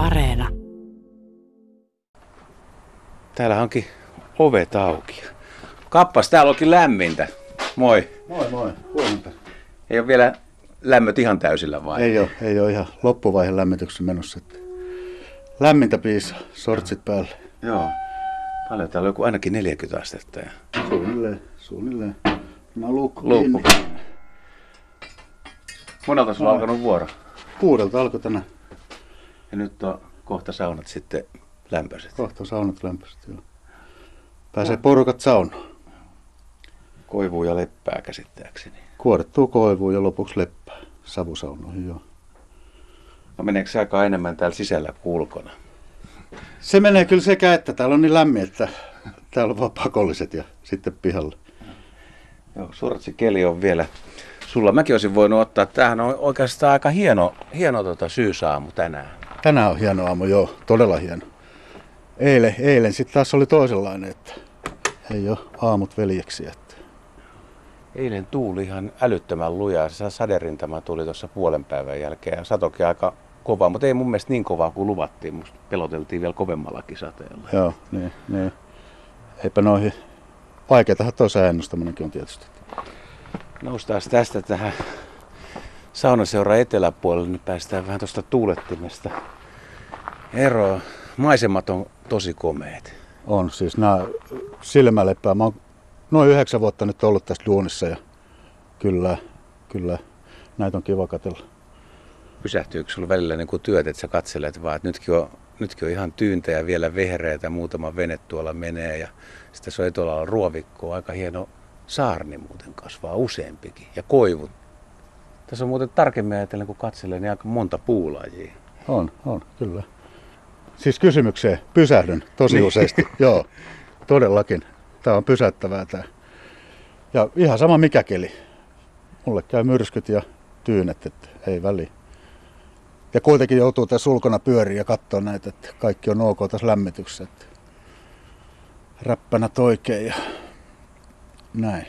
Areena. Täällä onkin ovet auki. Kappas, täällä onkin lämmintä. Moi. Moi moi, huomenta. Ei ole vielä lämmöt ihan täysillä vai? Ei ole, ei ole ihan loppuvaiheen lämmityksen menossa. Että lämmintä piisa, sortsit päälle. Joo. Paljon täällä on joku ainakin 40 astetta. Ja... Suunnilleen, suunnilleen. Mä luukku Luukku. Monelta sulla on alkanut vuoro. Kuudelta alkoi tänään. Ja nyt on kohta saunat sitten lämpöiset. Kohta saunat lämpöiset, joo. Pääsee porukat saunaan. Koivuu ja leppää käsittääkseni. Kuorettuu koivuun ja lopuksi leppää. Savusaunoihin, joo. No meneekö se aika enemmän täällä sisällä kuin ulkona? Se menee kyllä sekä että täällä on niin lämmin, että täällä on vaan pakolliset ja sitten pihalla. Joo, surtsi keli on vielä. Sulla mäkin olisin voinut ottaa. Tämähän on oikeastaan aika hieno, hieno tota syysaamu tänään. Tänään on hieno aamu, joo, todella hieno. Eilen, eilen sitten taas oli toisenlainen, että ei ole aamut veljeksi. Että. Eilen tuuli ihan älyttömän lujaa. Se saderintama tuli tuossa puolen päivän jälkeen ja satokin aika kova, mutta ei mun mielestä niin kovaa kuin luvattiin. Musta peloteltiin vielä kovemmallakin sateella. Joo, niin, niin. Eipä noihin. Vaikeatahan tuo sääennustaminenkin on tietysti. Noustaan tästä tähän saunaseura eteläpuolelle, niin päästään vähän tuosta tuulettimesta eroon. Maisemat on tosi komeet. On siis nämä silmäleppää. Mä oon noin yhdeksän vuotta nyt ollut tässä duunissa ja kyllä, kyllä näitä on kiva katsella. Pysähtyykö sulla välillä niin kuin työt, että sä katselet vaan, että nytkin on, nytkin on ihan tyyntä ja vielä vehreitä, muutama vene tuolla menee ja sitten se on etualalla ruovikkoa, aika hieno saarni muuten kasvaa useampikin ja koivut. Tässä on muuten tarkemmin ajatellen, kun katselee, niin aika monta puulajia. On, on, kyllä. Siis kysymykseen pysähdyn tosi Niin. useasti. Joo, todellakin. Tämä on pysäyttävää tämä. Ja ihan sama mikä keli. Mulle käy myrskyt ja tyynet, että ei väliä. Ja kuitenkin joutuu tässä ulkona pyöriä ja katsoa näitä, että kaikki on ok tässä lämmityksessä. Että räppänät oikein ja näin.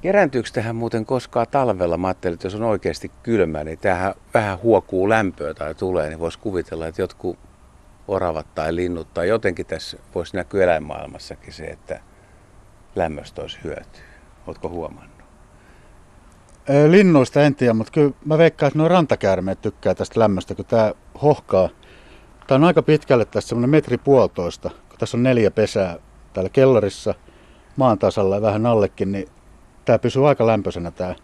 Kerääntyykö tähän muuten koskaan talvella? Mä ajattelin, että jos on oikeasti kylmä, niin tähän vähän huokuu lämpöä tai tulee, niin voisi kuvitella, että jotkut oravat tai linnut tai jotenkin tässä voisi näkyä eläinmaailmassakin se, että lämmöstä olisi hyötyä. Oletko huomannut? Linnuista en tiedä, mutta kyllä mä veikkaan, että nuo rantakäärmeet tykkää tästä lämmöstä, kun tämä hohkaa. Tämä on aika pitkälle tässä semmoinen metri puolitoista, kun tässä on neljä pesää täällä kellarissa, maan tasalla ja vähän allekin, niin tämä pysyy aika lämpöisenä tämä.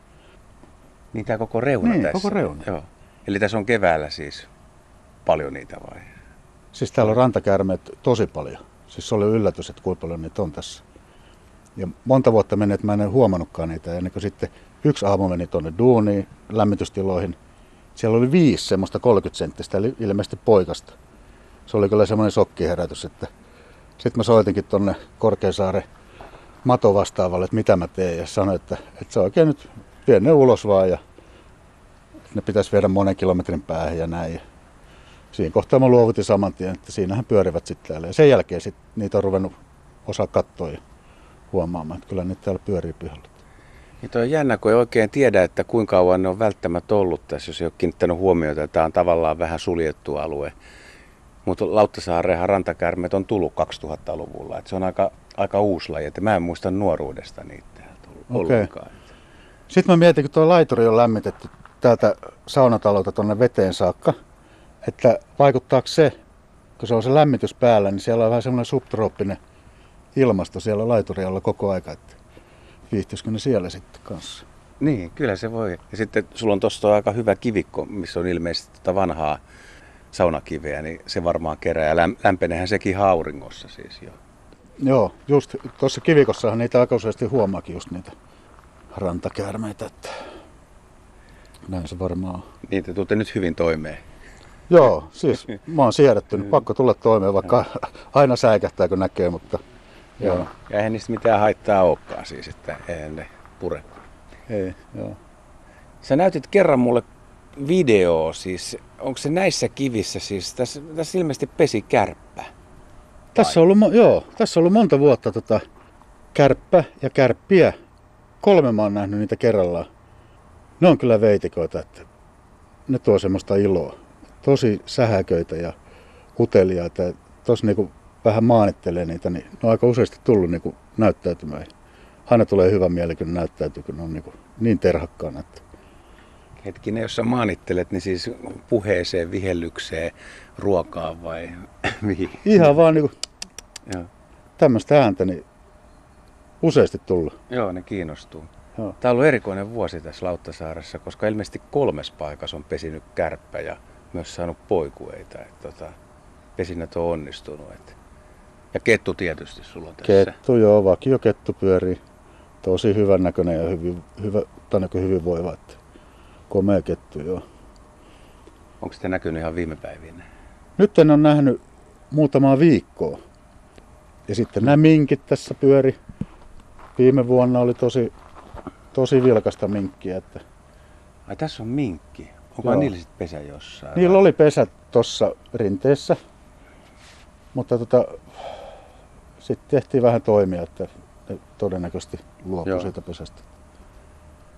Niin tämä koko reuna Niin, tässä. koko reuna. Joo. Eli tässä on keväällä siis paljon niitä vai? Siis täällä on rantakäärmeet tosi paljon. Siis se oli yllätys, että kuinka paljon niitä on tässä. Ja monta vuotta meni, että mä en huomannutkaan niitä. Ennen kuin sitten yksi aamu meni tuonne duuniin, lämmitystiloihin. Siellä oli viisi semmoista 30 senttistä, eli ilmeisesti poikasta. Se oli kyllä semmoinen shokkiherätys, että sitten mä soitinkin tuonne Korkeasaaren Mato vastaavalle, että mitä mä teen. Ja sanoin, että, että se oikein nyt vie ne ulos vaan ja ne pitäisi viedä monen kilometrin päähän ja näin. Ja siinä kohtaa mä luovutin saman tien, että siinähän pyörivät sitten täällä. Ja sen jälkeen sit niitä on ruvennut osa katsoa ja huomaamaan, että kyllä niitä täällä pyörii pihalla. Niin toi on jännä, kun ei oikein tiedä, että kuinka kauan ne on välttämättä ollut tässä, jos ei ole kiinnittänyt huomiota, että tämä on tavallaan vähän suljettu alue. Mutta Lauttasaareenhan rantakärmet on tullut 2000-luvulla, että se on aika, aika uusi laji, että mä en muista nuoruudesta niitä ollenkaan. Sitten mä mietin, kun tuo laituri on lämmitetty täältä saunatalolta tuonne veteen saakka, että vaikuttaako se, kun se on se lämmitys päällä, niin siellä on vähän semmoinen subtrooppinen ilmasto siellä laiturialla koko aika, että viihtyisikö ne siellä sitten kanssa. Niin, kyllä se voi. Ja sitten sulla on tuossa aika hyvä kivikko, missä on ilmeisesti tota vanhaa saunakiveä, niin se varmaan kerää. Lämpenehän sekin ihan auringossa siis jo. Joo, just tuossa kivikossahan niitä aika useasti huomaakin just niitä rantakäärmeitä, että näin se varmaan on. Niin te tuutte nyt hyvin toimeen. Joo, siis mä oon siedättynyt, pakko tulla toimeen, vaikka aina säikähtää kun näkee, mutta joo, Joo. Ja eihän niistä mitään haittaa olekaan siis, että eihän ne pure. ei, joo. Sä näytit kerran mulle video, siis onko se näissä kivissä siis, tässä, tässä ilmeisesti pesi kärppä. Tässä on ollut, joo, tässä on ollut monta vuotta tota, kärppä ja kärppiä. Kolme mä oon nähnyt niitä kerrallaan. Ne on kyllä veitikoita, että ne tuo semmoista iloa. Tosi sähäköitä ja uteliaita. Tuossa niin vähän maanittelee niitä, niin ne on aika useasti tullut niin kuin näyttäytymään. Aina tulee hyvä mieli, kun näyttäytyy, kun ne on niin, kuin niin terhakkaana. Että... Hetkinen, jos sä maanittelet, niin siis puheeseen, vihellykseen, ruokaa vai mihin? Ihan vaan niin kuin Joo. tämmöistä ääntä, niin useasti tullut. Joo, ne kiinnostuu. Joo. Tämä on ollut erikoinen vuosi tässä Lauttasaaressa, koska ilmeisesti kolmes paikassa on pesinyt kärppä ja myös saanut poikueita. Että tota, pesinnät on onnistunut. Että. Ja kettu tietysti sulla on tässä. Kettu, joo, vakio kettu pyörii. Tosi hyvän näköinen ja hyvin, hyvä, hyvin voiva. Että komea kettu, joo. Onko se näkynyt ihan viime päivinä? Nyt en ole nähnyt muutamaa viikkoa. Ja sitten nämä minkit tässä pyöri. Viime vuonna oli tosi, tosi vilkasta minkkiä. Että... Ai tässä on minkki. Onko niillä sitten pesä jossain? Niillä vai? oli pesä tuossa rinteessä. Mutta tota, sitten tehtiin vähän toimia, että ne todennäköisesti luopui siitä pesästä.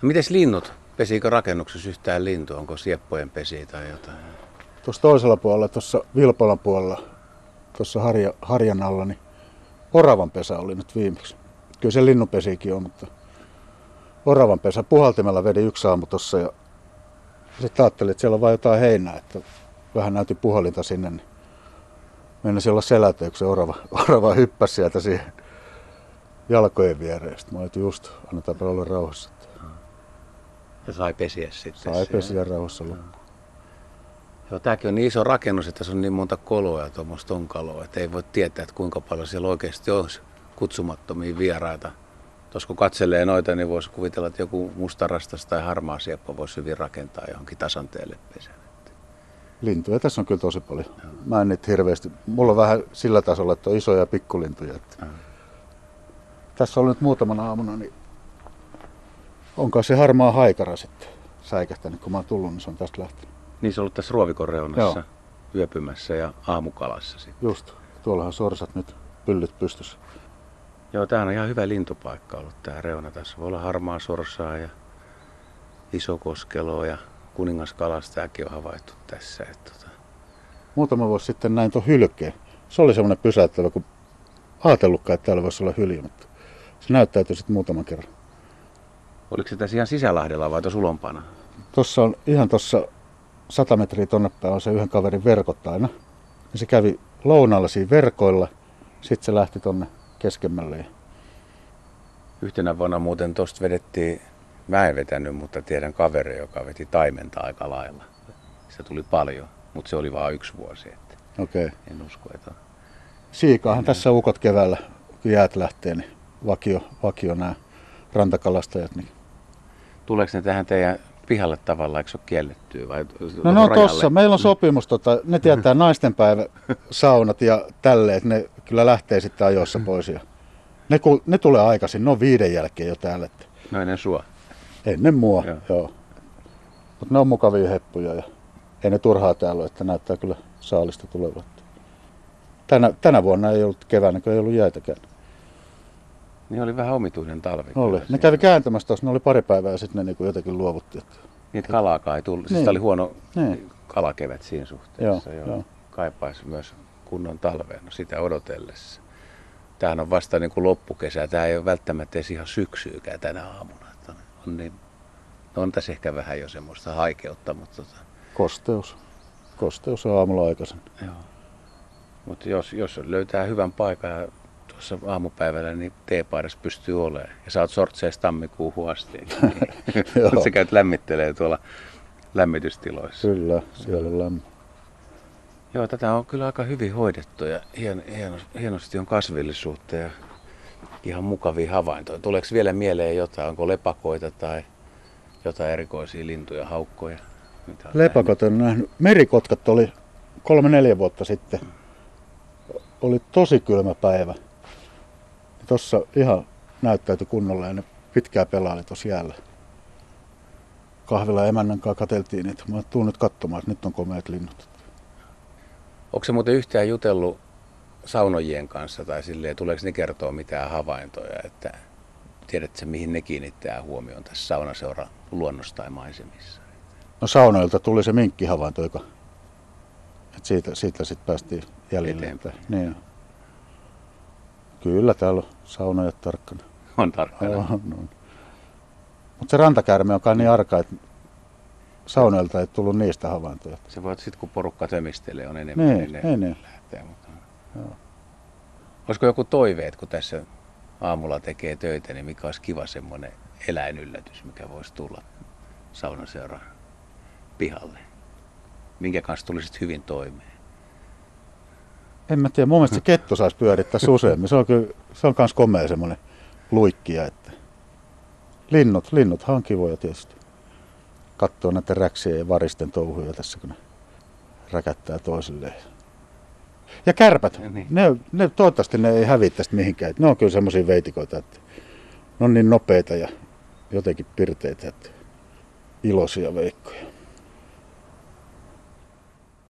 No mites linnut? Pesiikö rakennuksessa yhtään lintu? Onko sieppojen pesi tai jotain? Tuossa toisella puolella, tuossa Vilpolan puolella, tuossa harja, harjan alla, niin oravan pesä oli nyt viimeksi. Kyllä se linnupesikin on, mutta oravan pesä puhaltimella vedi yksi aamu tuossa ja sitten ajattelin, että siellä on vain jotain heinää, että vähän näytti puhalinta sinne, niin mennä olla selätä, kun se orava, orava hyppäsi sieltä siihen jalkojen viereen. Sitten mä just, annetaan olla rauhassa. Ja sai pesiä sitten. Sai pesiä rauhassa loppuun. Joo, tämäkin on niin iso rakennus, että se on niin monta koloa ja tuommoista onkaloa, että ei voi tietää, että kuinka paljon siellä oikeasti olisi kutsumattomia vieraita. Tuossa kun katselee noita, niin voisi kuvitella, että joku mustarastas tai harmaa sieppa voisi hyvin rakentaa johonkin tasanteelle pesän. Lintuja tässä on kyllä tosi paljon. Joo. Mä en niitä hirveästi. Mulla on vähän sillä tasolla, että on isoja pikkulintuja. Että Tässä on nyt muutamana aamuna, niin onko se harmaa haikara sitten säikähtänyt, kun mä oon tullut, niin se on tästä lähtenyt. Niin se on ollut tässä ruovikon reunassa Joo. yöpymässä ja aamukalassa sitten. Just. Tuollahan sorsat nyt pyllyt pystyssä. Joo, tämähän on ihan hyvä lintupaikka ollut tämä reuna. Tässä voi olla harmaa sorsaa ja isokoskeloa ja kuningaskalastajakin on havaittu tässä. Että tota. Muutama vuosi sitten näin tuon hylkeen. Se oli semmoinen pysäyttävä, kun ajatellutkaan, että täällä voisi olla hylje, mutta se näyttäytyi sitten muutaman kerran. Oliko se tässä ihan sisälahdella vai tuossa ulompana? Tuossa on ihan tuossa 100 metriä tonne päin on se yhden kaverin verkot aina. Ja se kävi lounalla siinä verkoilla, sitten se lähti tonne keskemmälle. Yhtenä vuonna muuten tuosta vedettiin, mä en vetänyt, mutta tiedän kaveri, joka veti taimenta aika lailla. Se tuli paljon, mutta se oli vain yksi vuosi. Okei. Okay. En usko, että on. Siikaahan en tässä ukot keväällä, kun jäät lähtee, niin vakio, vakio nämä rantakalastajat. Niin. Tuleeko ne tähän teidän pihalle tavallaan, eikö se ole kiellettyä? Vai no no tossa, meillä on sopimus, tota, ne tietää naistenpäivä saunat ja tälleen, että ne kyllä lähtee sitten ajoissa pois. Ja ne, ne tulee aikaisin, ne on viiden jälkeen jo täällä. Että. No ennen sua? Ennen mua, joo. joo. Mutta ne on mukavia heppuja ja ei ne turhaa täällä ole, että näyttää kyllä saalista tulevat. Tänä, tänä vuonna ei ollut keväänä, kun ei ollut jäitäkään. Niin oli vähän omituinen talvi. Oli. Ne kävi kääntämässä tuossa, ne oli pari päivää ja sitten ne niin jotenkin luovutti. Että... Niin, että kalaakaan ei tullut. Siis niin. Siis oli huono niin. kalakevät siinä suhteessa. Joo, joo. Kaipaisi myös kunnon talveen no sitä odotellessa. Tämähän on vasta niin kuin loppukesä. Tämä ei ole välttämättä edes ihan syksyykään tänä aamuna. Että on, niin, no on tässä ehkä vähän jo semmoista haikeutta. Mutta tota... Kosteus. Kosteus on aamulla aikaisin. Joo. Mutta jos, jos löytää hyvän paikan ja tuossa aamupäivällä, niin teepaidassa pystyy olemaan. Ja sä oot sortseessa tammikuuhun asti. Mutta sä käyt lämmittelee tuolla lämmitystiloissa. Kyllä, siellä on lämmö. Joo, tätä on kyllä aika hyvin hoidettu ja hien, hienosti on kasvillisuutta ja ihan mukavia havaintoja. Tuleeko vielä mieleen jotain? Onko lepakoita tai jotain erikoisia lintuja, haukkoja? Mitä Lepakot on nähnyt. Merikotkat oli kolme-neljä vuotta sitten. Oli tosi kylmä päivä. Tuossa ihan näyttäytyi kunnolla ja ne pitkää pelaali tuossa jäällä. Kahvilla emännän kanssa katseltiin että Mä tuun nyt katsomaan, että nyt on komeat linnut. Onko se muuten yhtään jutellut saunojien kanssa tai silleen, tuleeko ne kertoa mitään havaintoja, että tiedätkö mihin ne kiinnittää huomioon tässä saunaseura luonnossa tai maisemissa? No saunoilta tuli se minkkihavainto, joka että että siitä, siitä sitten päästiin jäljelle. Eteenpäin. Niin. Kyllä täällä on saunoja tarkkana. On tarkkana. On, on. Mutta se rantakäärme on kai niin arka, että saunoilta ei tullut niistä havaintoja. Se voi sitten kun porukka tömistelee on enemmän, Niin, niin, ne niin, niin. lähtee. Mutta... Joo. Olisiko joku toive, että kun tässä aamulla tekee töitä, niin mikä olisi kiva semmoinen eläinyllätys, mikä voisi tulla saunaseuran pihalle? Minkä kanssa tulisit hyvin toimeen? En mä tiedä, mun mielestä se ketto saisi pyörittää useammin. Se on kyllä, se on kans komea semmoinen luikkija, että linnut, linnuthan on kivoja tietysti. Katsoo näiden räksien ja varisten touhuja tässä, kun ne räkättää toisilleen. Ja kärpät, niin. ne, ne, toivottavasti ne ei häviä tästä mihinkään. Ne on kyllä semmoisia veitikoita, että ne on niin nopeita ja jotenkin pirteitä, että iloisia veikkoja.